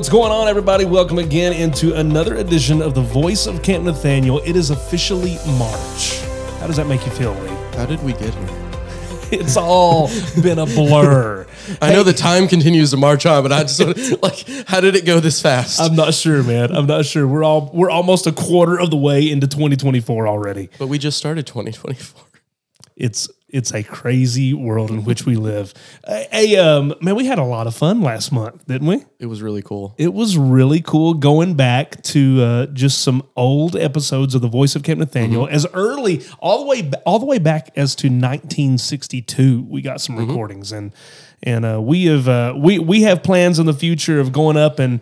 what's going on, everybody? Welcome again into another edition of the Voice of Camp Nathanael. It is officially March. How does that make you feel, Lee? How did we get here? It's all been a blur. I know the time continues to march on, but I just like, how did it go this fast? I'm not sure, man. I'm not sure. We're all we're almost a quarter of the way into 2024 already. but we just started 2024. It's it's a crazy world in which we live. Hey, um, man, we had a lot of fun last month, didn't we? It was really cool. It was really cool going back to uh, just some old episodes of The Voice of Camp Nathanael, as early all the way all the way back as to 1962. We got some recordings and and uh, we have uh, we we have plans in the future of going up and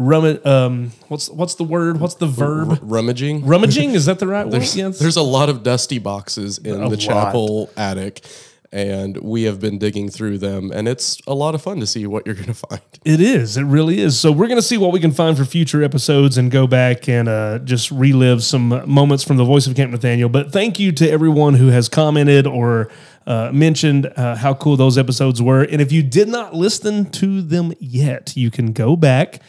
rum um what's what's the word what's the verb Rummaging. rummaging is that the right word There's, yes there's a lot of dusty boxes in A the lot. chapel attic, and we have been digging through them, and it's a lot of fun to see what you're going to find. It is. It really is. So we're going to see what we can find for future episodes and go back and uh, just relive some moments from the voice of Camp Nathanael. But thank you to everyone who has commented or uh, mentioned uh, how cool those episodes were. And if you did not listen to them yet, you can go back.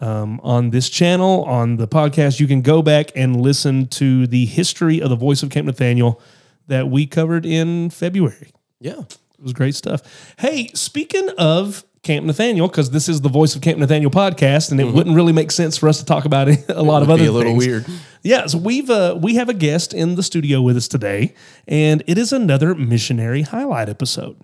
Um, on this channel, on the podcast, you can go back and listen to the history of the voice of Camp Nathanael that we covered in February. Yeah. It was great stuff. Hey, speaking of Camp Nathanael, because this is the Voice of Camp Nathanael podcast, and it wouldn't really make sense for us to talk about it, a lot of other be a little things. weird. Yeah, so we've uh, we have a guest in the studio with us today, and it is another missionary highlight episode,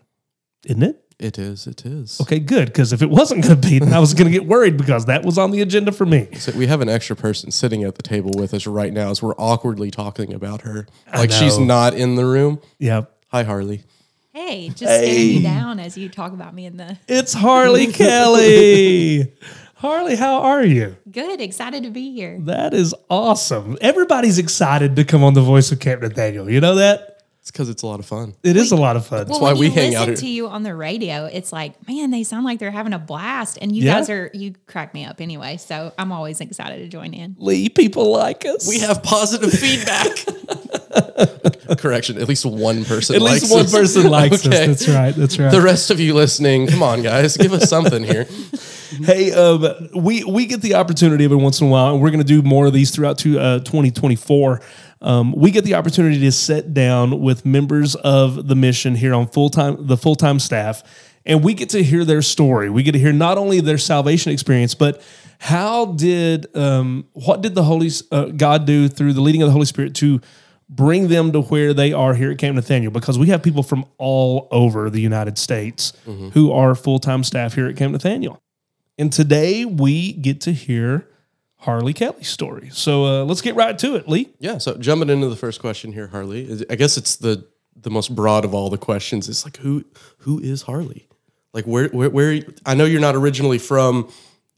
isn't it? It is. It is. Okay, good. Because if it wasn't going to be, then I was going to get worried because that was on the agenda for me. So we have an extra person sitting at the table with us right now as we're awkwardly talking about her. Like she's know. not in the room. Yeah, Hi, Harley. Hey, just staring you down as you talk about me in the it's Harley Kelley. Harley, how are you? good. Excited to be here. That is awesome. Everybody's excited to come on the Voice of Camp Nathanael. You know that? It's because it's a lot of fun. It is a lot of fun. Well, why when we you hang listen out here. to you on the radio, it's like, man, they sound like they're having a blast, and you Yeah. guys are you crack me up anyway. So I'm always excited to join in. Lee, people like us. We have positive feedback. Correction. At least one person. at likes least one us. person likes Okay. us. That's right. That's right. The rest of you listening, come on, guys, give us something here. Hey, um, we we get the opportunity every once in a while, and we're going to do more of these throughout to uh, 2024. Um, we get the opportunity to sit down with members of the mission here on full time the full time staff, and we get to hear their story. We get to hear not only their salvation experience, but how did um, what did the Holy uh, God do through the leading of the Holy Spirit to bring them to where they are here at Camp Nathanael? Because we have people from all over the United States who are full time staff here at Camp Nathanael. And today we get to hear Harley Kelley's story. So uh, let's get right to it, Lee. Yeah. So jumping into the first question here, Harley. I guess it's the the most broad of all the questions. It's like who who is Harley? Like where where where? I know you're not originally from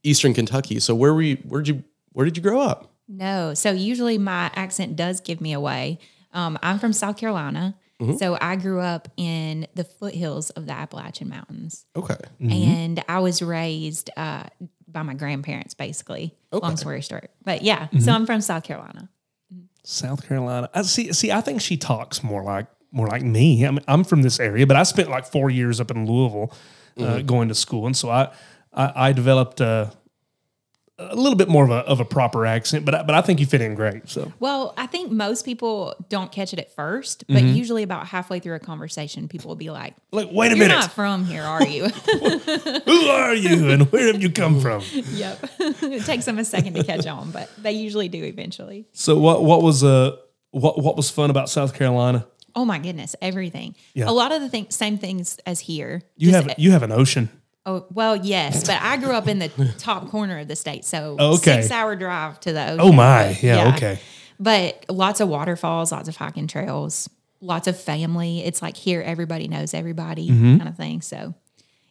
Eastern Kentucky. So where were you? Where did you where did you grow up? No, so usually my accent does give me away. Um, I'm from South Carolina, Mm-hmm. so I grew up in the foothills of the Appalachian Mountains. Okay. and I was raised uh, by my grandparents, basically. Okay. Long story short, but yeah, so I'm from South Carolina. South Carolina. I see. See, I think she talks more like more like me. I'm, I'm from this area, but I spent like four years up in Louisville uh, going to school, and so I I, I developed uh, a little bit more of a of a proper accent. But I, but I think you fit in great. So Well, I think most people don't catch it at first, but usually about halfway through a conversation, people will be like, like, wait a minute. "You're minute, not from here, are you?" who are you and where have you come from? yep. it takes them a second to catch on, but they usually do eventually. So what what was uh what what was fun about South Carolina? Oh my goodness, everything. Yeah. A lot of the thing, same things as here. You Just- have you have an ocean. Oh well, yes, but I grew up in the top corner of the state, so Oh, Okay. six hour drive to the ocean. Oh my, but yeah, okay. But lots of waterfalls, lots of hiking trails, lots of family. It's like here, everybody knows everybody, Mm-hmm. kind of thing. So,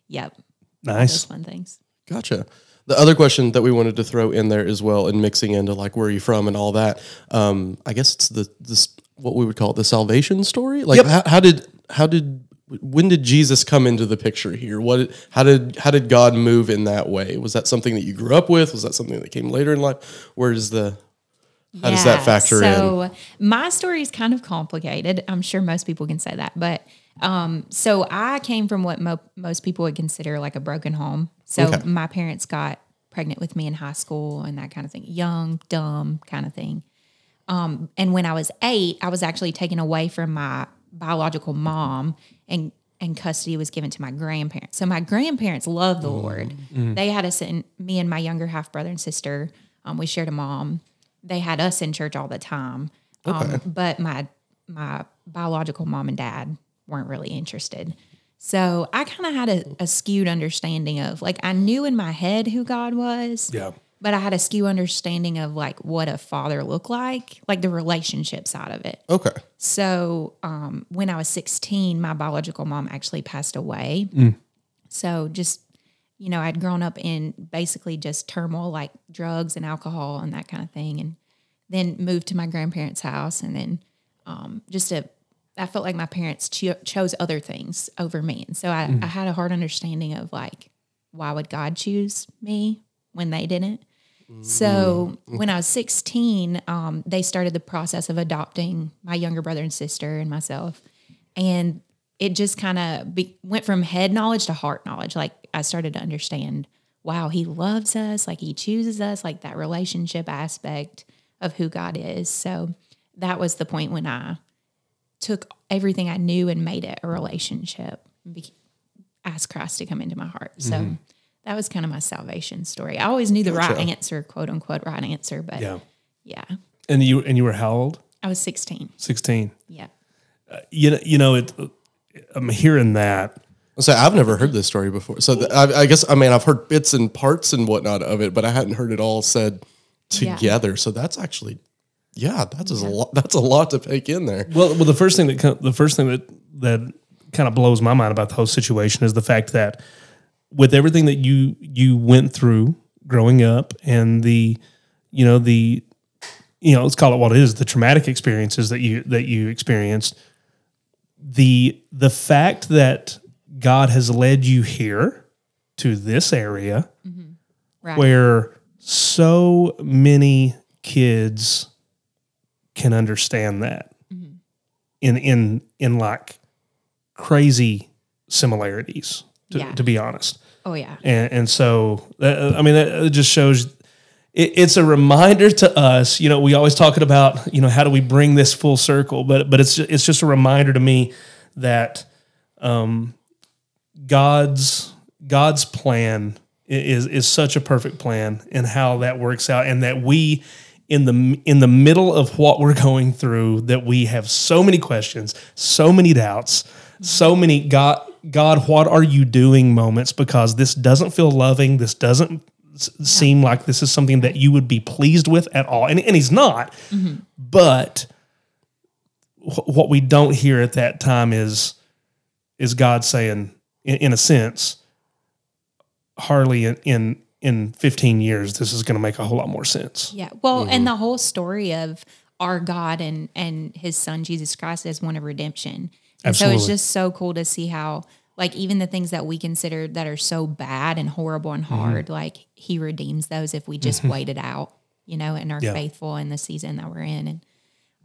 yep, Nice. those fun things. Gotcha. The other question that we wanted to throw in there as well, and mixing into like where are you from and all that. Um, I guess it's the this what we would call it, the salvation story. Like Yep. how, how did how did when did Jesus come into the picture here? What how did how did God move in that way? Was that something that you grew up with? Was that something that came later in life? Where does the how does that factor in? so my story is kind of complicated. I'm sure most people can say that, but um, so I came from what mo- most people would consider like a broken home. So Okay. my parents got pregnant with me in high school and that kind of thing. Young, dumb kind of thing. Um, and when I was eight, I was actually taken away from my biological mom and and custody was given to my grandparents. So my grandparents loved the Lord. They had us in me and my younger half brother and sister. Um, we shared a mom. They had us in church all the time. Um, but my my biological mom and dad weren't really interested. So I kind of had a, a skewed understanding of like I knew in my head who God was, Yeah. But I had a skew understanding of like what a father looked like, like the relationship side of it. Okay. So um, when I was 16, my biological mom actually passed away. So just, you know, I'd grown up in basically just turmoil like drugs and alcohol and that kind of thing. And then moved to my grandparents' house. And then um, just a, I felt like my parents cho- chose other things over me. And so I, I had a hard understanding of like, why would God choose me when they didn't? So when I was 16, um, they started the process of adopting my younger brother and sister and myself. And it just kind of be- went from head knowledge to heart knowledge. Like I started to understand, wow, he loves us, like he chooses us, like that relationship aspect of who God is. So that was the point when I took everything I knew and made it a relationship. and Be- asked Christ to come into my heart. So that was kind of my salvation story. I always knew the right answer, quote unquote, right answer, but Yeah. yeah, And you and you were how old? I was 16. 16. Yeah. Uh, you know, you know it I'm hearing that. So I've never heard this story before. So th- I, I guess I mean I've heard bits and parts and whatnot of it, but I hadn't heard it all said Yeah. together. So that's actually, yeah, that's a lot. That's a lot to take in there. Well, well, the first thing that co- the first thing that that kind of blows my mind about the whole situation is the fact that with everything that you you went through growing up and the you know the you know let's call it what it is the traumatic experiences that you that you experienced the the fact that God has led you here to this area mm-hmm. Right. where so many kids can understand that mm-hmm. in in in like crazy similarities to, Yeah. to be honest oh, yeah. and and so that, i mean that just shows it, it's a reminder to us you know we always talking about you know how do we bring this full circle but but it's it's just a reminder to me that um god's god's plan is is such a perfect plan and how that works out and that we in the in the middle of what we're going through that we have so many questions so many doubts so many god god what are you doing moments because this doesn't feel loving. This doesn't s- seem like this is something that you would be pleased with at all. And, and he's not mm-hmm. but wh- what we don't hear at that time is is god saying in, in a sense harley in, in in 15 years this is going to make a whole lot more sense. Yeah. Well, and mm-hmm. the whole story of our God and and his son Jesus Christ as one of redemption. And so it's just so cool to see how like even the things that we consider that are so bad and horrible and Mm-hmm. hard, like he redeems those if we just wait it out, you know, and are Yeah. faithful in the season that we're in. And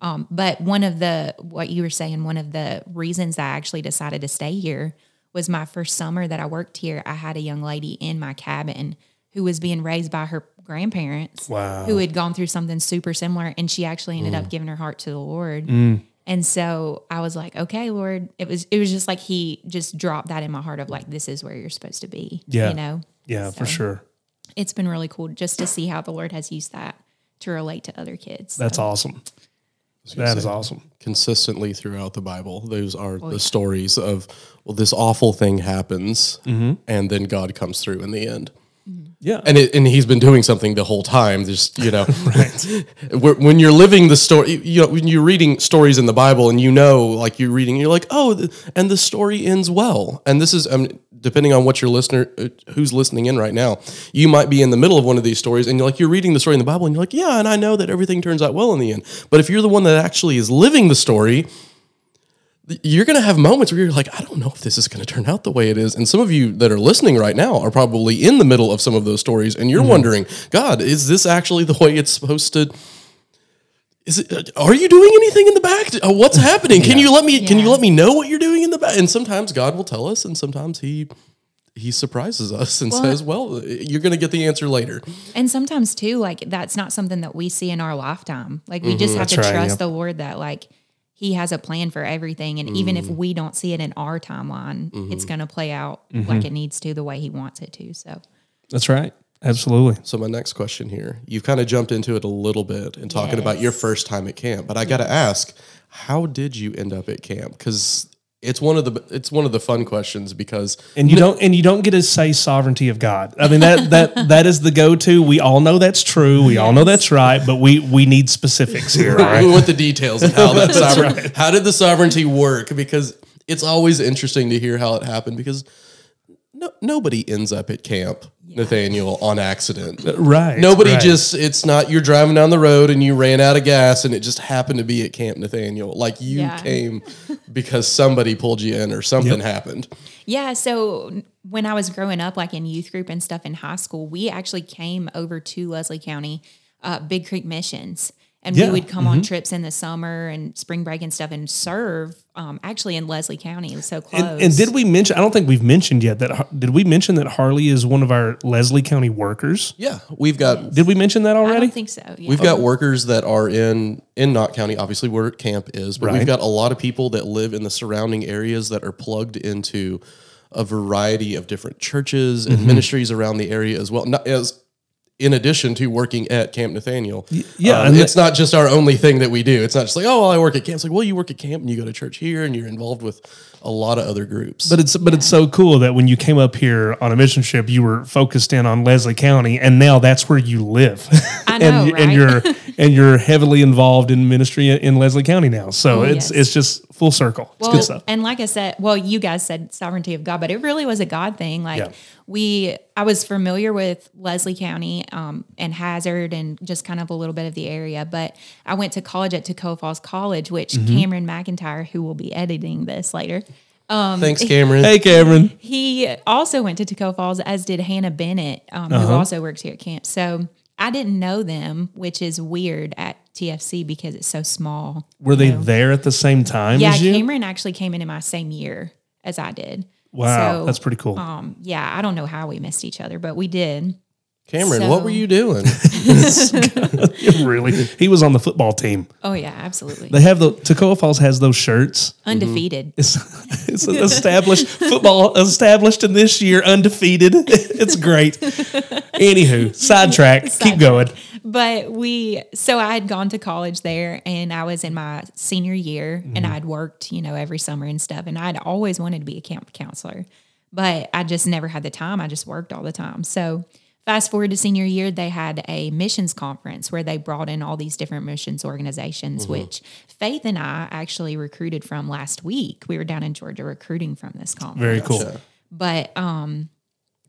um, but one of the what you were saying, one of the reasons I actually decided to stay here was my first summer that I worked here. I had a young lady in my cabin who was being raised by her grandparents Wow. who had gone through something super similar and she actually ended up giving her heart to the Lord. Mm. And so I was like, okay, Lord, it was it was just like he just dropped that in my heart of like this is where you're supposed to be. Yeah. You know? yeah for sure It's been really cool just to see how the Lord has used that to relate to other kids. that's So, awesome that is awesome Consistently throughout the Bible, those are the stories of well, this awful thing happens, mm-hmm. and then God comes through in the end. Yeah and it, and he's been doing something the whole time. Just you know, Where- when you're living the story, you know, when you're reading stories in the Bible, and you know, like you're reading, you're like, oh, and the story ends well. And this is, um, depending on what your listener, uh, who's listening in right now, you might be in the middle of one of these stories, and you're like, you're reading the story in the Bible, and you're like, yeah, and I know that everything turns out well in the end. But if you're the one that actually is living the story, you're going to have moments where you're like, I don't know if this is going to turn out the way it is. And some of you that are listening right now are probably in the middle of some of those stories, and you're wondering, God, is this actually the way it's supposed to? Is it? uh, Are you doing anything in the back? Uh, What's happening? Can you let me? Can you let me know what you're doing in the back? And sometimes God will tell us, and sometimes He he surprises us and says, "Well, you're going to get the answer later." And sometimes too, like that's not something that we see in our lifetime. Like we just have to right, trust yeah. the Lord that like He has a plan for everything, and even if mm. we don't see it in our timeline, it's mm-hmm. going to play out mm-hmm. like it needs to, the way He wants it to. So That's right. Absolutely. So my next question here, you've kind of jumped into it a little bit and talking about your first time at camp, but I mm-hmm. got to ask, how did you end up at camp? Because it's one of the it's one of the fun questions because And you don't and you don't get to say sovereignty of God. I mean that that that is the go to. We all know that's true. We all know that's right, but we we need specifics here, all right? we want the details of how that sovereign, how did the sovereignty work? Because it's always interesting to hear how it happened because no, nobody ends up at camp, Nathanael, on accident. Right. Nobody right. just, it's not you're driving down the road and you ran out of gas and it just happened to be at Camp Nathanael. Like you Yeah. came because somebody pulled you in or something happened. Yeah, so when I was growing up, like in youth group and stuff in high school, we actually came over to Leslie County, uh, Big Creek Missions, and Yeah, we would come on trips in the summer and spring break and stuff, and serve um, actually in Leslie County. It was so close. and, and did we mention? I don't think we've mentioned yet that. Did we mention that Harley is one of our Leslie County workers? Yeah. We've got Did we mention that already? I don't think so. Yeah. We've got workers that are in in Knott County, obviously where camp is, but Right. we've got a lot of people that live in the surrounding areas that are plugged into a variety of different churches and Mm-hmm. ministries around the area as well. Not as in addition to working at Camp Nathanael. yeah, Um, and it's not just our only thing that we do. It's not just like, oh, well, I work at camp. It's like, well, you work at camp and you go to church here and you're involved with a lot of other groups. But it's but it's so cool that when you came up here on a mission trip, you were focused in on Leslie County, and now that's where you live. I know, and you- and right? you're and you're heavily involved in ministry in Leslie County now. So it's Oh, yes. it's just full circle. It's Well, good stuff. and like I said, well, you guys said sovereignty of God, but it really was a God thing. Like Yeah. we, I was familiar with Leslie County um, and Hazard and just kind of a little bit of the area, but I went to college at Toccoa Falls College, which Mm-hmm. Cameron McIntyre, who will be editing this later, Thanks, Cameron. Hey, Cameron. he also went to Toccoa Falls, as did Hannah Bennett, um, Uh-huh. who also works here at camp. So I didn't know them, which is weird at TFC because it's so small. Were they there at the same time Yeah, as you? Cameron actually came in in my same year as I did. wow, So, that's pretty cool. Um, yeah, I don't know how we missed each other, but we did. Cameron, what were you doing? really, he was on the football team. Oh yeah, absolutely. They have the Toccoa Falls has those shirts. Undefeated. Mm-hmm. It's, it's established football established in this year undefeated. It's great. Anywho, sidetrack. Keep Sidetrack. going. But we, so I had gone to college there and I was in my senior year and mm-hmm. I'd worked, you know, every summer and stuff. And I'd always wanted to be a camp counselor, but I just never had the time. I just worked all the time. So fast forward to senior year, they had a missions conference where they brought in all these different missions organizations, mm-hmm. which Faith and I actually recruited from last week. We were down in Georgia recruiting from this conference. Very cool. But um,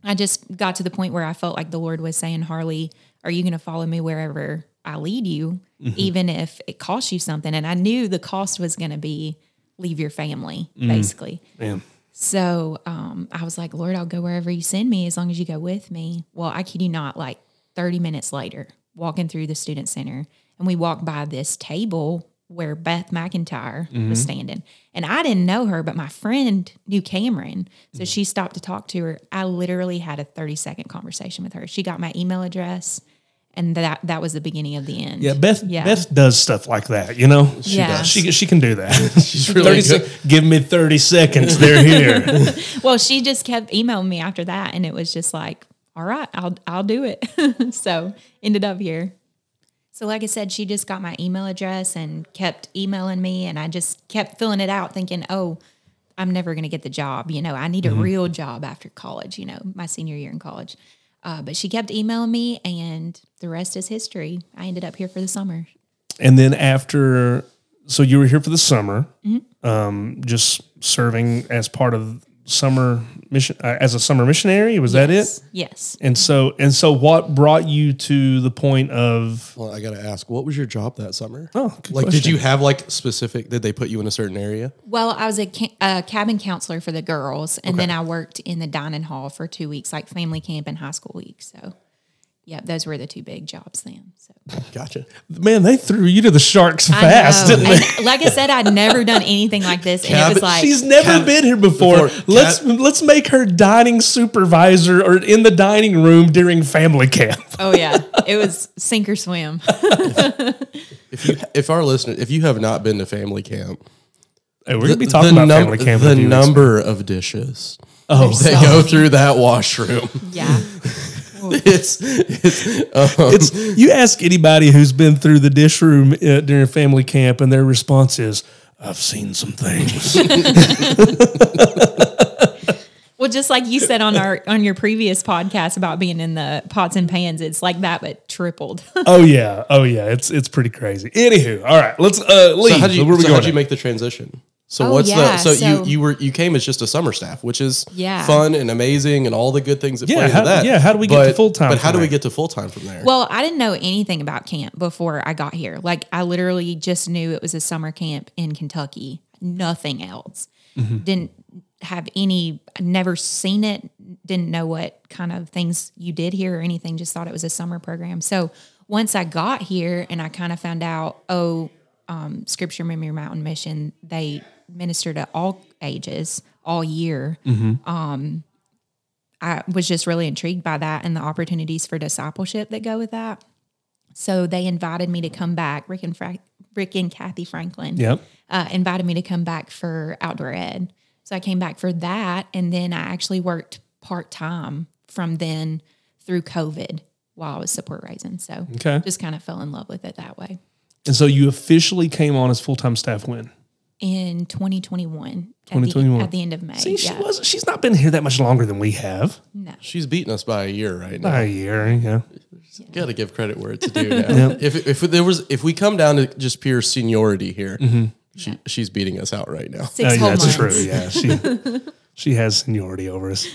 I just got to the point where I felt like the Lord was saying, Harley, are you going to follow me wherever I lead you, mm-hmm. even if it costs you something? And I knew the cost was going to be leave your family, mm. basically. Man. So um, I was like, Lord, I'll go wherever you send me as long as you go with me. Well, I kid you not, like 30 minutes later, walking through the student center, and we walked by this table where Beth McIntyre was standing. And I didn't know her, but my friend knew Cameron. So she stopped to talk to her. I literally had a 30 second conversation with her. She got my email address, and that that was the beginning of the end. Yeah, Beth. Yeah. Beth does stuff like that. You know. She Yeah. does. She she can do that. She's really good. sec- give me thirty seconds. They're here. well, she just kept emailing me after that, and it was just like, all right, I'll I'll do it. so ended up here. So like I said, she just got my email address and kept emailing me, and I just kept filling it out, thinking, oh, I'm never going to get the job. You know, I need a mm-hmm. real job after college. You know, my senior year in college. Uh, but she kept emailing me, and the rest is history. I ended up here for the summer. and then after, so you were here for the summer, Mm-hmm. um, just serving as part of summer mission uh, as a summer missionary. Was that it? Yes. Yes. And so and so, what brought you to the point of? Well, I got to ask, what was your job that summer? Oh, good like, did you have like specific? Did they put you in a certain area? Well, I was a, ca- a cabin counselor for the girls, and then I worked in the dining hall for two weeks, like family camp and high school week. So, yeah, those were the two big jobs then. So Gotcha. Man, they threw you to the sharks I fast, know. didn't they? And like I said, I'd never done anything like this, and it was like She's never Cat- been here before. before, let's cat- let's make her dining supervisor or in the dining room during family camp. Oh yeah, it was sink or swim. If you, if our listener, if you have not been to family camp, Hey, we're gonna be talking the about num- family camp. the a few number of dishes Oh, that go through that washroom. Yeah, it's it's um, it's you ask anybody who's been through the dish room uh, during family camp, and their response is, "I've seen some things." well, just like you said on our on your previous podcast about being in the pots and pans, it's like that but tripled. oh yeah, oh yeah, it's it's pretty crazy. Anywho, all right, let's uh leave. so how did you, Where we so going how'd you make the transition? So Oh, what's yeah, the so, so- you you were you came as just a summer staff, which is Yeah. fun and amazing and all the good things that Yeah, play into that. yeah, how do we get to full-time But how do we get to full time from there? Well, I didn't know anything about camp before I got here. Like I literally just knew it was a summer camp in Kentucky. Nothing else. Didn't have any never seen it, didn't know what kind of things you did here or anything, just thought it was a summer program. So once I got here and I kind of found out, oh, um, Scripture Memory Mountain Mission, they minister to all ages, all year. Um, I was just really intrigued by that and the opportunities for discipleship that go with that. So they invited me to come back. Rick and Fra- Rick and Kathy Franklin Yep. uh, invited me to come back for outdoor ed. So I came back for that, and then I actually worked part time from then through COVID while I was support raising. So Okay. just kind of fell in love with it that way. And so you officially came on as full time staff when? In 2021, at, 2021. The, at the end of May. See, she yeah. was she's not been here that much longer than we have. no. She's beating us by a year right now. By a year, yeah. Got to give credit where it's due. Now. If if there was if we come down to just pure seniority here, she she's beating us out right now. Six Oh, yeah, whole that's months. true. Yeah, she she has seniority over us.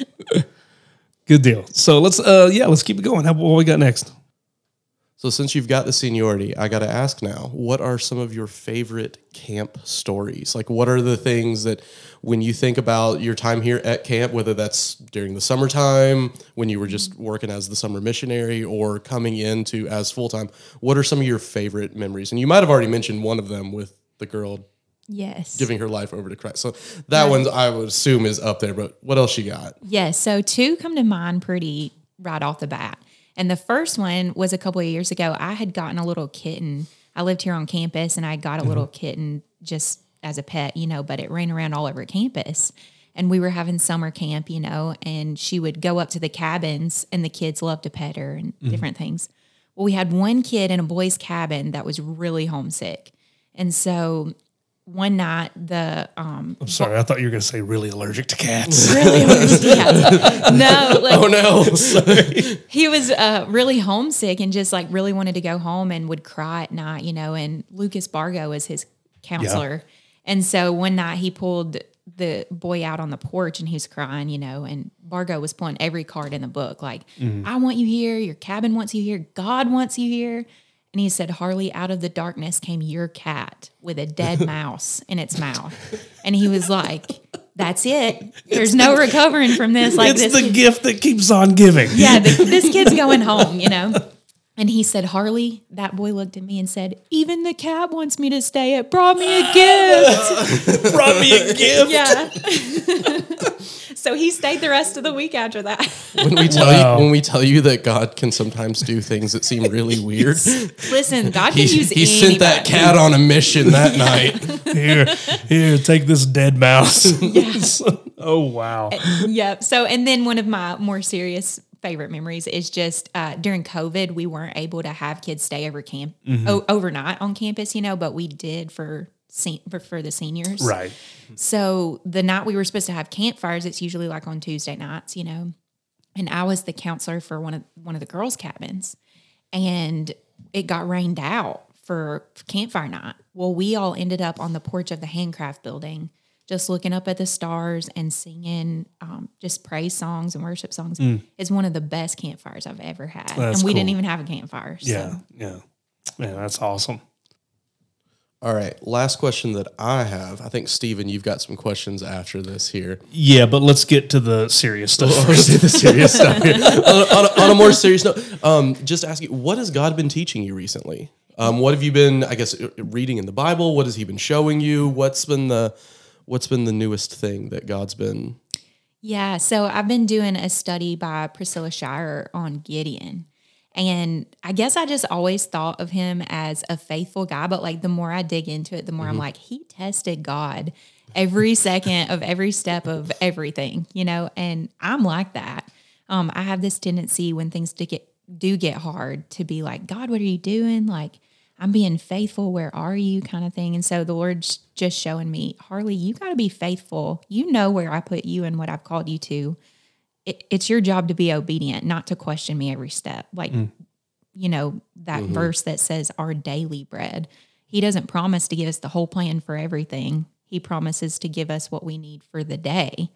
Good deal. So let's uh yeah, let's keep it going. How, what we got next? So since you've got the seniority, I got to ask now, what are some of your favorite camp stories? Like what are the things that when you think about your time here at camp, whether that's during the summertime, when you were just mm-hmm. working as the summer missionary or coming into as full-time, what are some of your favorite memories? And you might have already mentioned one of them with the girl Yes. giving her life over to Christ. So that one I would assume is up there, but what else you got? Yes. So two come to mind pretty right off the bat. And the first one was a couple of years ago. I had gotten a little kitten. I lived here on campus and I got a little mm-hmm. kitten just as a pet, you know, but it ran around all over campus. And we were having summer camp, you know, and she would go up to the cabins and the kids loved to pet her and mm-hmm. different things. Well, we had one kid in a boy's cabin that was really homesick. And so one night the um I'm sorry, I thought you were gonna say really allergic to cats. really yeah. no like Oh no. he was uh, really homesick and just like really wanted to go home and would cry at night, you know. And Lucas Bargo was his counselor. And so one night he pulled the boy out on the porch and he's crying, you know. And Bargo was pulling every card in the book like, I want you here. Your cabin wants you here. God wants you here. And he said, Harley, out of the darkness came your cat with a dead mouse in its mouth. And he was like, That's it. There's no recovering from this. Like it's this the gift that keeps on giving. yeah, the, this kid's going home, you know. And he said, Harley, that boy looked at me and said, Even the cat wants me to stay. It brought me a gift. brought me a gift. yeah. so he stayed the rest of the week after that. when we tell Wow. you when we tell you that God can sometimes do things that seem really weird, Listen, God can he, use he sent that cat on a mission that night. Here, here, take this dead mouse. oh wow. Uh, yep. So, and then one of my more serious favorite memories is just uh, during COVID, we weren't able to have kids stay over camp o- overnight on campus, you know, but we did for for, for the seniors. Right. So the night we were supposed to have campfires, it's usually like on Tuesday nights, you know. And I was the counselor for one of one of the girls' cabins, and it got rained out for campfire night. Well, we all ended up on the porch of the handcraft building, just looking up at the stars and singing um, just praise songs and worship songs. It's one of the best campfires I've ever had, That's and we didn't even have a campfire. So. Yeah. Yeah. Man, that's awesome. All right. Last question that I have. I think Steven, you've got some questions after this here. Yeah, but let's get to the serious stuff. Let's do the serious stuff here. on, on a, on a more serious note, um, just asking, what has God been teaching you recently? Um, what have you been, I guess, reading in the Bible? What has He been showing you? What's been the What's been the newest thing that God's been? Yeah, so I've been doing a study by Priscilla Shirer on Gideon. And I guess I just always thought of him as a faithful guy, but like the more I dig into it, the more I'm like, he tested God every second of every step of everything, you know? And I'm like that. Um, I have this tendency when things do get do get hard to be like, God, what are you doing? Like, I'm being faithful. Where are you? Kind of thing. And so the Lord's just showing me, Harley, you got to be faithful. You know where I put you and what I've called you to. It, it's your job to be obedient, not to question me every step. Like, mm. you know, that mm-hmm. verse that says our daily bread. He doesn't promise to give us the whole plan for everything. He promises to give us what we need for the day.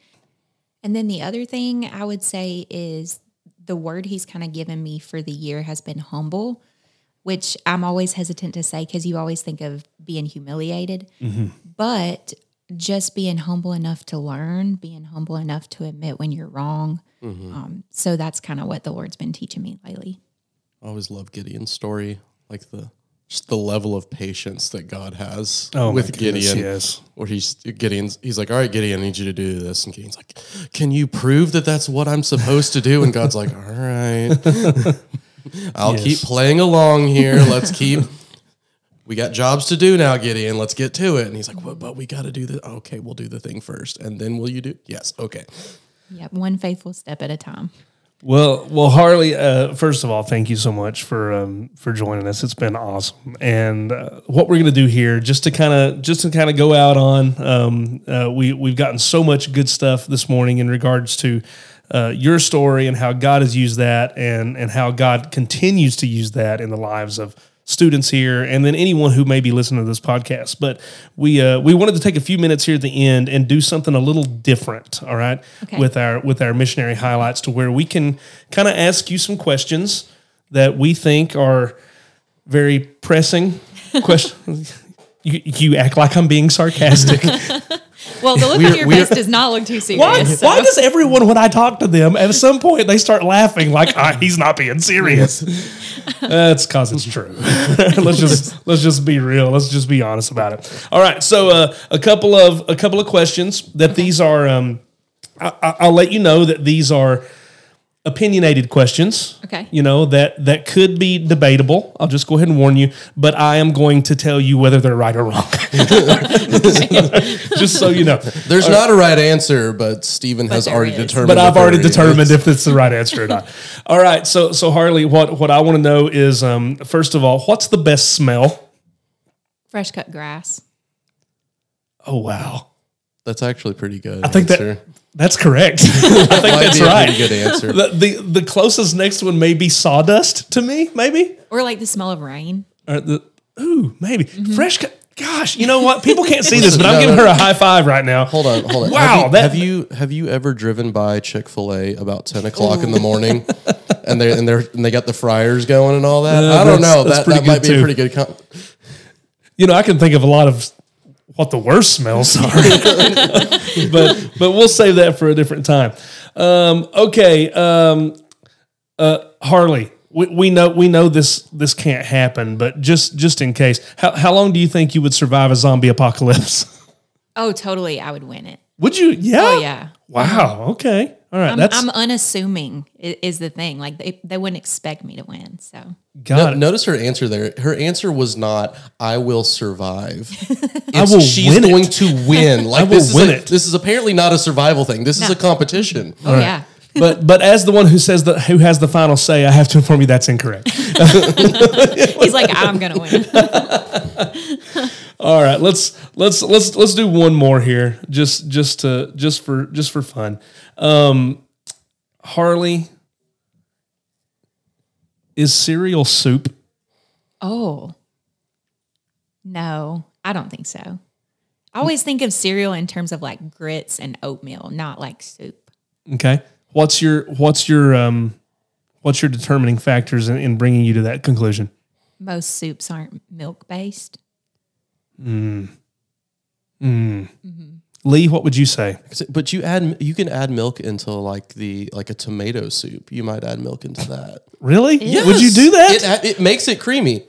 And then the other thing I would say is the word he's kind of given me for the year has been humble, which I'm always hesitant to say because you always think of being humiliated. But just being humble enough to learn, being humble enough to admit when you're wrong. Um, so that's kind of what the Lord's been teaching me lately. I always love Gideon's story, like the just the level of patience that God has Oh, with goodness, Gideon. yes. Where he's Gideon's, he's like, "All right, Gideon, I need you to do this," and Gideon's like, "Can you prove that that's what I'm supposed to do?" And God's like, "All right, I'll Yes. keep playing along here. Let's keep." We got jobs to do now, Gideon. Let's get to it. And he's like, "What? But we got to do this. Okay, we'll do the thing first, and then will you do?" Yes. Okay. Yep, one faithful step at a time. Well, well, Harley. Uh, first of all, thank you so much for um, for joining us. It's been awesome. And uh, what we're going to do here, just to kind of just to kind of go out on, um, uh, we we've gotten so much good stuff this morning in regards to uh, your story and how God has used that, and and how God continues to use that in the lives of students here, and then anyone who may be listening to this podcast. But we uh, we wanted to take a few minutes here at the end and do something a little different. All right, Okay. with our with our missionary highlights, to where we can kind of ask you some questions that we think are very pressing questions. You, you act like I'm being sarcastic. Well, the look We're- on your face does not look too serious. Why, so- why does everyone, when I talk to them, at some point they start laughing like ah, he's not being serious? That's because it's true. let's just let's just be real. Let's just be honest about it. All right. So uh, a couple of a couple of questions that these are. Um, I, I- I'll let you know that these are opinionated questions. Okay. You know that that could be debatable. I'll just go ahead and warn you, but I am going to tell you whether they're right or wrong. just so you know. There's not a right answer, but Stephen has already is. determined. but I've already determined is. if it's the right answer or not. All right, so so Harley, what what I want to know is um, first of all, what's the best smell? Fresh cut grass. Oh wow, That's actually pretty good. I think that that's correct. I think might that's a right. good answer. The, the the closest next one may be sawdust to me, maybe. Or like the smell of rain. Or the ooh, maybe fresh cut. Gosh, you know what? People can't see this, but I'm giving no. her a high five right now. Hold on, hold on. Wow, have you, that- have you have you ever driven by Chick Fil A about ten o'clock in the morning, and they and they and they got the fryers going and all that? Yeah, I don't know. that's That that might good be a pretty good. Com- You know, I can think of a lot of what the worst smells are, but but we'll save that for a different time. Um, okay, um, uh, Harley, we, we know we know this this can't happen, but just just in case, how how long do you think you would survive a zombie apocalypse? Oh, totally. I would win it. Would you? Yeah. Oh, yeah. Wow. Okay. All right. I'm, That's I'm unassuming i- is the thing. Like they, they wouldn't expect me to win. So got No- notice her answer there. Her answer was not "I will survive." I will she's win it. going to win. Like I will this is win a- it. This is apparently not a survival thing. This is a competition. oh yeah. But but as the one who says that who has the final say, I have to inform you that's incorrect. He's like, I'm gonna win. All right, let's let's let's let's do one more here, just just to just for just for fun. Um, Harley, is cereal soup? Oh. No, I don't think so. I always think of cereal in terms of like grits and oatmeal, not like soup. Okay, what's your what's your um what's your determining factors in, in bringing you to that conclusion? Most soups aren't milk based. Mm. Mm. Lee, what would you say? But you add you can add milk into like the like a tomato soup. You might add milk into that. Really? Would you do that? It, it makes it creamy.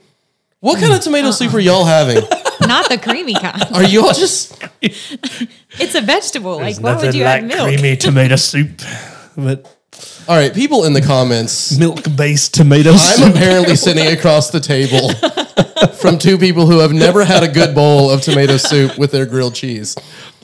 What kind of tomato soup are y'all having? Not the creamy kind. Are you all just It's a vegetable. Like, why would you like add milk? creamy tomato soup, but all right? People in the comments. milk-based tomato I'm soup. apparently sitting across the table from two people who have never had a good bowl of tomato soup with their grilled cheese.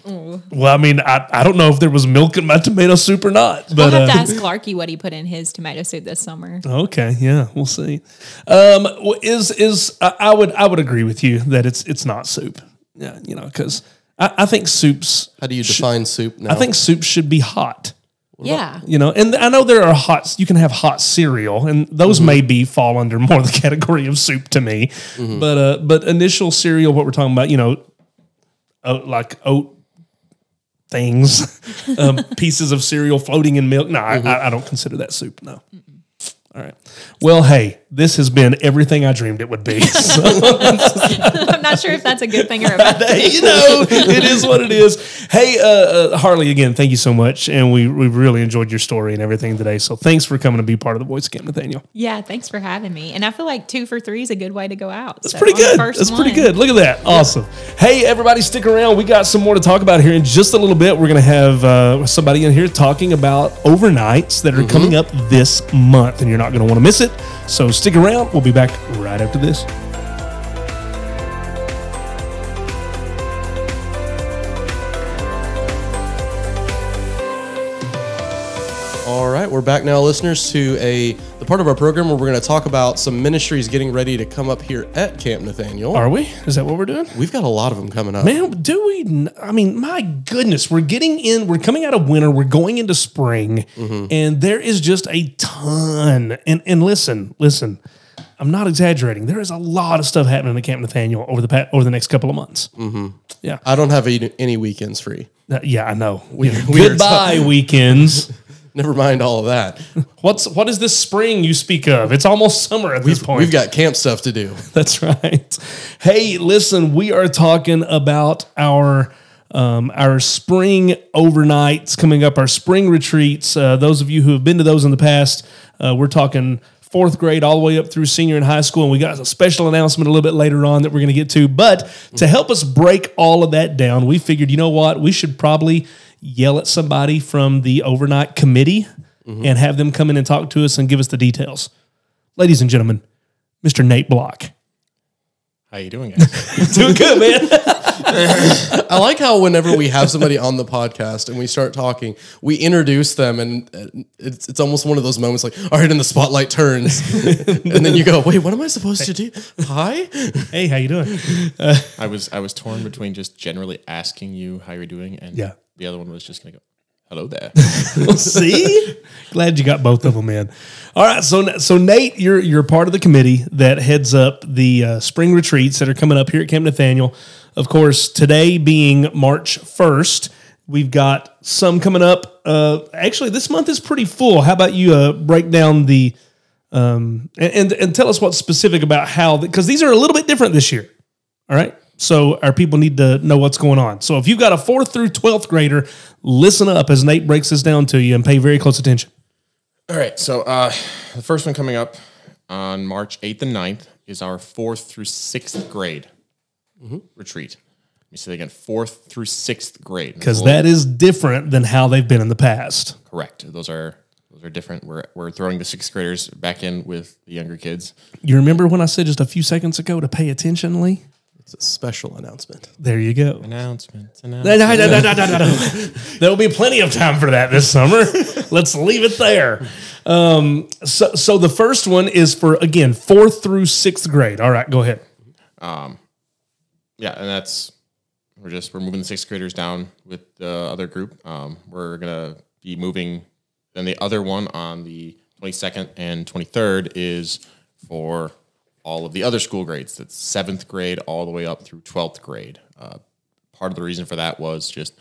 Well, I mean, I, I don't know if there was milk in my tomato soup or not, But, We'll but have to uh, ask Clarky what he put in his tomato soup this summer. okay, yeah, we'll see. Um, is is I, I would I would agree with you that it's it's not soup. Yeah, you know, because I, I think soups. How do you define soup now? I think soup should be hot. Yeah. You know, and I know there are hot. You can have hot cereal, and those may be fall under more the category of soup to me. But uh, but initial cereal, what we're talking about, you know, oat, like oat things, um, pieces of cereal floating in milk. No, I, I, I don't consider that soup. No. All right. Well, hey, this has been everything I dreamed it would be. So, I'm not sure if that's a good thing or a bad thing. you know, it is what it is. Hey, uh, uh, Harley, again, thank you so much, and we we really enjoyed your story and everything today. So thanks for coming to be part of the Voice Camp Nathanael. Yeah, thanks for having me. And I feel like two for three is a good way to go out. That's pretty good. That's pretty good. Look at that. Awesome. Hey, everybody, stick around. We got some more to talk about here in just a little bit. We're going to have uh, somebody in here talking about overnights that are coming up this month, and you're not going to want to miss it. So stick around. We'll be back right after this. All right, we're back now, listeners, to a the part of our program where we're going to talk about some ministries getting ready to come up here at Camp Nathanael. Are we? Is that what we're doing? We've got a lot of them coming up. Man, do we? n- I mean, my goodness, we're getting in. We're coming out of winter. We're going into spring, and there is just a ton. And and listen, listen, I'm not exaggerating. There is a lot of stuff happening at Camp Nathanael over the over the next couple of months. Yeah, I don't have any, any weekends free. Uh, yeah, I know. we Goodbye weekends. Never mind all of that. What's what is this spring you speak of? It's almost summer at this point. We've got camp stuff to do. That's right. Hey, listen, we are talking about our um, our spring overnights coming up, our spring retreats. Uh, those of you who have been to those in the past, uh, we're talking fourth grade all the way up through senior in high school. And we got a special announcement a little bit later on that we're going to get to. But to help us break all of that down, we figured, you know what? We should probably yell at somebody from the overnight committee and have them come in and talk to us and give us the details. Ladies and gentlemen, Mr. Nate Block. How you doing, guys? Doing good, man. I like how whenever we have somebody on the podcast and we start talking, we introduce them, and uh, it's, it's almost one of those moments like, all right, and the spotlight turns, and then you go, wait, what am I supposed to do? Hi. hey, how you doing? I was I was torn between just generally asking you how you're doing, and Yeah. The other one was just gonna go, "Hello there." See, glad you got both of them in. All right, so so Nate, you're you're part of the committee that heads up the uh, spring retreats that are coming up here at Camp Nathanael. Of course, today being March first, we've got some coming up. Uh, actually, this month is pretty full. How about you uh, break down the um, and, and and tell us what's specific about how because these are a little bit different this year. All right. So our people need to know what's going on. So if you've got a fourth through 12th grader, listen up as Nate breaks this down to you and pay very close attention. All right, so uh, the first one coming up on March 8th and 9th is our fourth through sixth grade retreat. Let me say that again: fourth through sixth grade. Because that is different than how they've been in the past. correct. Those are those are different. We're we're throwing the sixth graders back in with the younger kids. You remember when I said just a few seconds ago to pay attention, Lee? It's a special announcement. There you go. Announcements. No, no, no, no, no, no, no. There'll be plenty of time for that this summer. Let's leave it there. Um, so, so the first one is for again fourth through sixth grade. All right, go ahead. Yeah, and that's we're just we're moving the sixth graders down with the other group. Um, we're gonna be moving. Then the other one on the twenty second and twenty third is for all of the other school grades. That's seventh grade all the way up through twelfth grade. Uh, part of the reason for that was just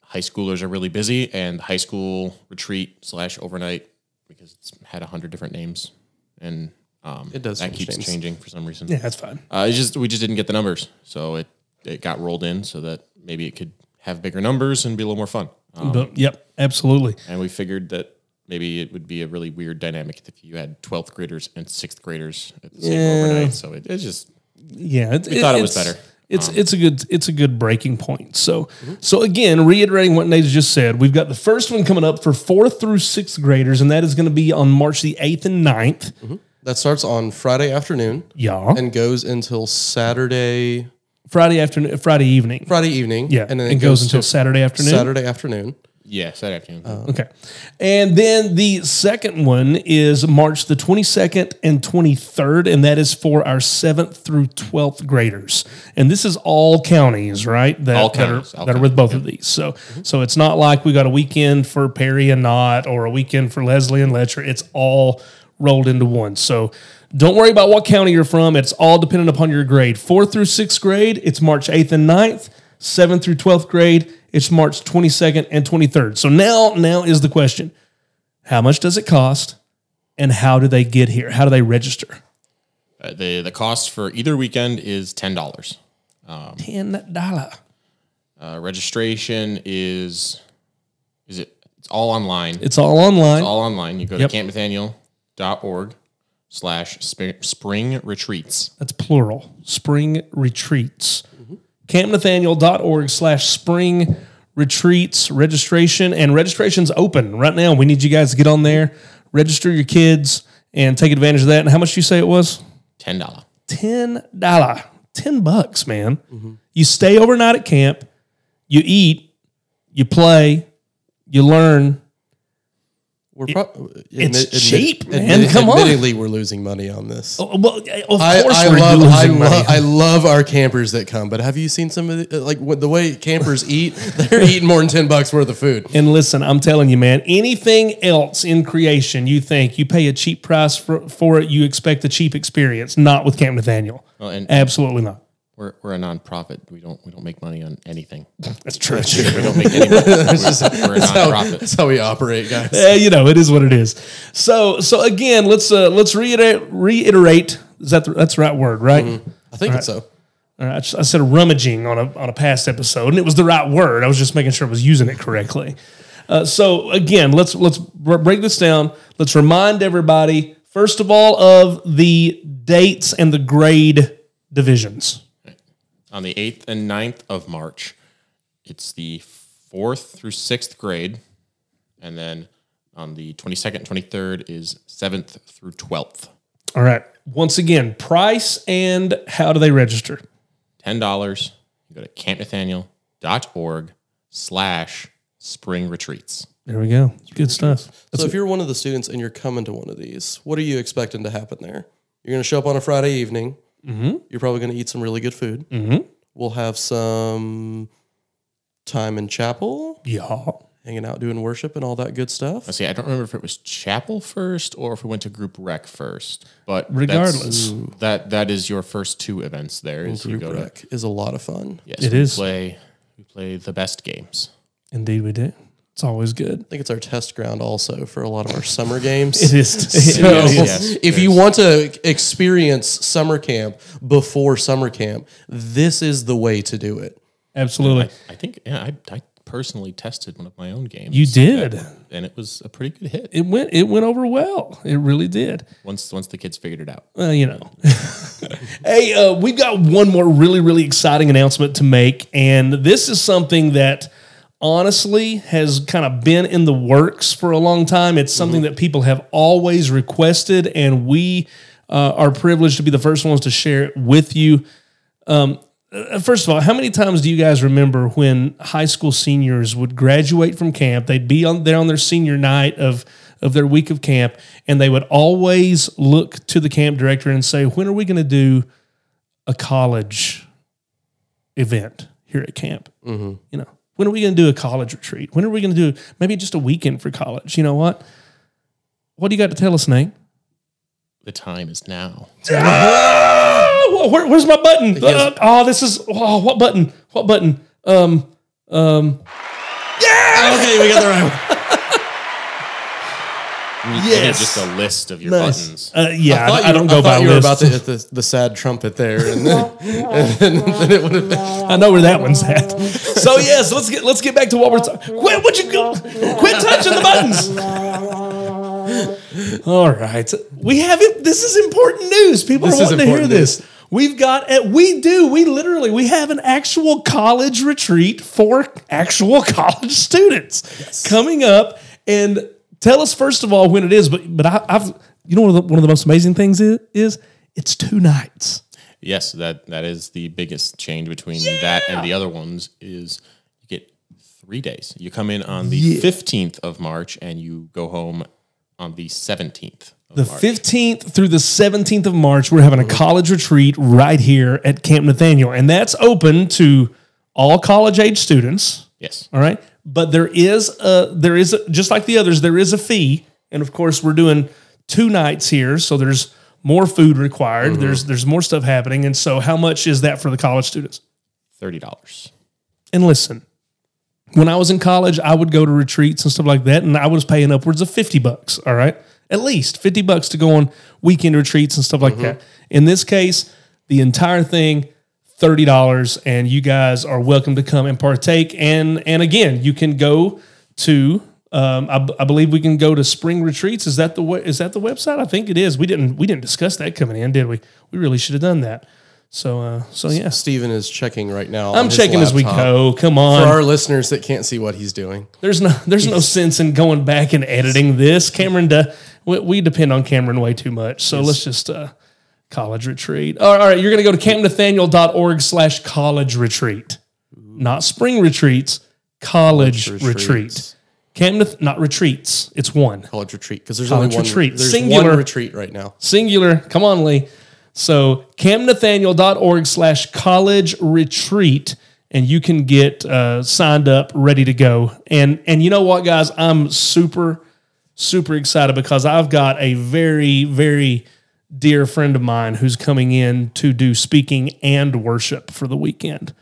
high schoolers are really busy, and high school retreat slash overnight because it's had a hundred different names, and Um, It does That keeps names. changing for some reason. Yeah, that's fine. Uh, it's just we just didn't get the numbers, so it it got rolled in so that maybe it could have bigger numbers and be a little more fun. Um, But, yep, absolutely. and we figured that maybe it would be a really weird dynamic if you had 12th graders and sixth graders at the same Yeah. overnight. So it, it's just Yeah, it, We thought it was better. It's um, it's a good it's a good breaking point. So mhm. so again, reiterating what Nate just said, we've got the first one coming up for fourth through sixth graders, and that is going to be on March the eighth and 9th. Mm-hmm. That starts on Friday afternoon Yeah, and goes until Saturday Friday afternoon, Friday evening. Friday evening. Yeah, and then it goes until Saturday afternoon. Saturday afternoon. Yeah, Saturday afternoon. Um, okay. And then the second one is March the 22nd and 23rd, and that is for our 7th through 12th graders. And this is all counties, right? That, All that counties, are, all that are with both of these. So mm-hmm. so it's not like we got a weekend for Perry and Knott or a weekend for Leslie and Letcher. It's all rolled into one. So don't worry about what county you're from. It's all dependent upon your grade. Fourth through sixth grade, it's March 8th and 9th. Seventh through 12th grade, it's March 22nd and 23rd. So now, now is the question how much does it cost and how do they get here? How do they register? Uh, the the cost for either weekend is ten dollars. $10. Uh, registration is is it? It's all online. It's all online. It's all online. You go Yep. to campnathanael.org slash spring retreats. That's plural. Spring retreats. campnathanael.org slash spring retreats registration and registration's open right now. We need you guys to get on there, register your kids and take advantage of that. And how much do you say it was? Ten dollar. ten dollar, ten bucks, man. You stay overnight at camp, you eat, you play, you learn. We're probably uh, it's cheap, man. Come on. Admittedly, we're losing money on this. Oh, Well, of I, course I we're love losing I, money. love I love our campers that come, but have you seen some of the, uh, like what, the way campers eat? They're eating more than ten bucks worth of food. and listen, I'm telling you, man. Anything else in creation, you think you pay a cheap price for, for it, you expect a cheap experience. Not with Camp Nathanael. Well, and Absolutely not. We're, we're a nonprofit. We don't we don't make money on anything. That's true. We don't make any money. We're, we're a nonprofit. That's how we operate, guys. Yeah, you know, it is what it is. So, so again, let's uh, let's reiterate. Reiterate. Is that the, that's the right word, right? I think it's so. All right, I just- I said rummaging on a on a past episode, and it was the right word. I was just making sure I was using it correctly. Uh, so again, let's let's break this down. Let's remind everybody first of all of the dates and the grade divisions. On the 8th and 9th of March, it's the 4th through 6th grade. And then on the 22nd and 23rd is 7th through 12th. All right. Once again, price and how do they register? $10. You go to campnathanael.org slash spring retreats. There we go. Good stuff. So if you're one of the students and you're coming to one of these, what are you expecting to happen there? You're going to show up on a Friday evening. Mm-hmm. You're probably going to eat some really good food. Mhm. We'll have some time in chapel, Yeah. hanging out, doing worship, and all that good stuff. Let's see, I don't remember if it was chapel first or if we went to group rec first. But Regardless. that that is your first two events there. Is you Group go to is a lot of fun. yes, It we is. play we play the best games. Indeed, we do. It's always good. I think it's our test ground also for a lot of our summer games. It is. So, Yes, if you want to experience summer camp before summer camp, this is the way to do it. Absolutely. I think yeah, I, I personally tested one of my own games. You did. and it was a pretty good hit. It went. It went over well. It really did. once once the kids figured it out. Well, you know. hey, uh, we've got one more really, really exciting announcement to make, and this is something that honestly has kind of been in the works for a long time. It's something that people have always requested, and we uh, are privileged to be the first ones to share it with you. Uh, First of all, how many times do you guys remember when high school seniors would graduate from camp? They'd be on there on their senior night of of their week of camp, and they would always look to the camp director and say, "When are we going to do a college event here at camp? You know, when are we going to do a college retreat? When are we going to do maybe just a weekend for college? You know what? What do you got to tell us, Nate? The time is now. Ah, where- where's my button? Uh, oh, this is oh, what button? What button? Um, um. Yeah. Okay, we got the right one. You Yes. get just a list of your Nice. buttons. Uh, yeah, I, thought I you- don't go I by thought you were list. about to hit the, the sad trumpet there, and then, and then it would have been. I know where that one's at. So yes, let's get let's get back to what we're talking. Quit! Would you go? Quit touching the buttons. All right, we have it. This is important news. People This are wanting to hear important this. We've got uh, we do we literally we have an actual college retreat for actual college students coming up. And tell us first of all when it is. But but I, I've you know one of the, one of the most amazing things is, is it's two nights. Yes, that that is the biggest change between that and the other ones is you get three days. You come in on the fifteenth of March and you go home on the seventeenth The March. 15th through the 17th of March, we're having a college retreat right here at Camp Nathanael. And that's open to all college age students. yes. All right. But there is a, there is a, just like the others, there is a fee. And of course, we're doing two nights here. So there's more food required. Mm-hmm. There's, there's more stuff happening. And so how much is that for the college students? Thirty dollars. And listen, when I was in college, I would go to retreats and stuff like that, and I was paying upwards of 50 bucks, all right? At least 50 bucks to go on weekend retreats and stuff like mm-hmm. that. In this case, the entire thing, $30, and you guys are welcome to come and partake. And and again, you can go to um, I, believe we can go to spring retreats. Is that the way, is that the website? I think it is. We didn't we didn't discuss that coming in, did we? We really should have done that. So uh, so yeah, Steven is checking right now. I'm checking as we go. Come on. For our listeners that can't see what he's doing, There's no there's no sense in going back and editing this. Cameron, de- we, we depend on Cameron way too much. So let's just uh, college retreat. All right, you're going to go to campnathanael.org slash college retreat, not spring retreats, college, retreat. retreats. Camp Nath- not retreats. It's one college retreat, because there's College only one retreat. There's Singular. one retreat right now. singular. Come on, Lee. So campnathanael.org slash college retreat, and you can get uh, signed up, ready to go. And and you know what, guys, I'm super super excited because I've got a very very dear friend of mine who's coming in to do speaking and worship for the weekend.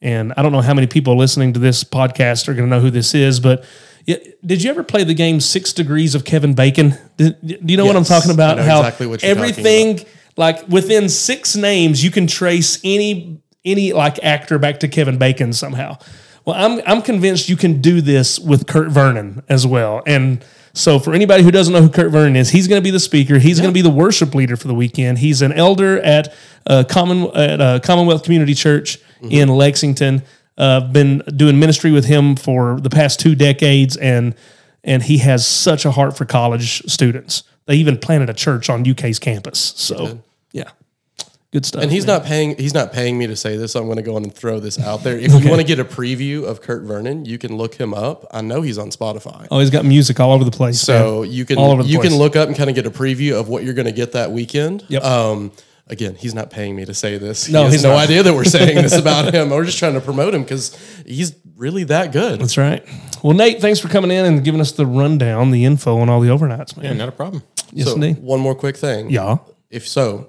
And I don't know how many people listening to this podcast are going to know who this is, but did you ever play the game Six Degrees of Kevin Bacon? Do, do you know what I'm talking about? I know how exactly what you're talking everything, like within six names, you can trace any any like actor back to Kevin Bacon somehow. Well, I'm I'm convinced you can do this with Kurt Vernon as well. And so for anybody who doesn't know who Kurt Vernon is, he's going to be the speaker. He's going to be the worship leader for the weekend. He's an elder at uh, Common at uh, Commonwealth Community Church in Lexington. Uh, been doing ministry with him for the past two decades, and and he has such a heart for college students. They even planted a church on UK's campus. So yeah, good stuff. And he's man. not paying. He's not paying me to say this. So I'm going to go on and throw this out there. If you want to get a preview of Kurt Vernon, you can look him up. I know he's on Spotify. Oh, he's got music all over the place. So man. you can All over the you place. can look up and kind of get a preview of what you're going to get that weekend. Yep. Um, again, he's not paying me to say this. No, he has he's no not. idea that we're saying this about him. We're just trying to promote him because he's really that good. That's right. Well, Nate, thanks for coming in and giving us the rundown, the info on all the overnights, man. Yeah, not a problem. yes, so indeed. one more quick thing. Yeah. If so,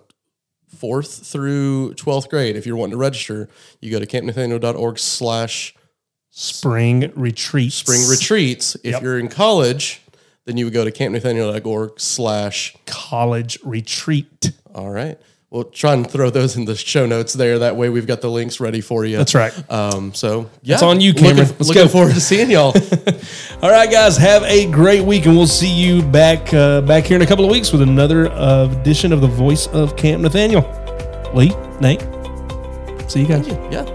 fourth through twelfth grade, if you're wanting to register, you go to campnathanael.org slash Spring retreats. spring retreats. If Yep. you're in college, then you would go to campnathanael.org slash college retreat. all right. We'll try and throw those in the show notes there. That way we've got the links ready for you. That's right. Um, so yeah, It's on you, Looking- Cameron. Let's looking go. forward to seeing y'all. All right, guys, have a great week, and we'll see you back uh, back here in a couple of weeks with another uh, edition of the Voice of Camp Nathanael. Lee, Nate, see you guys. yeah.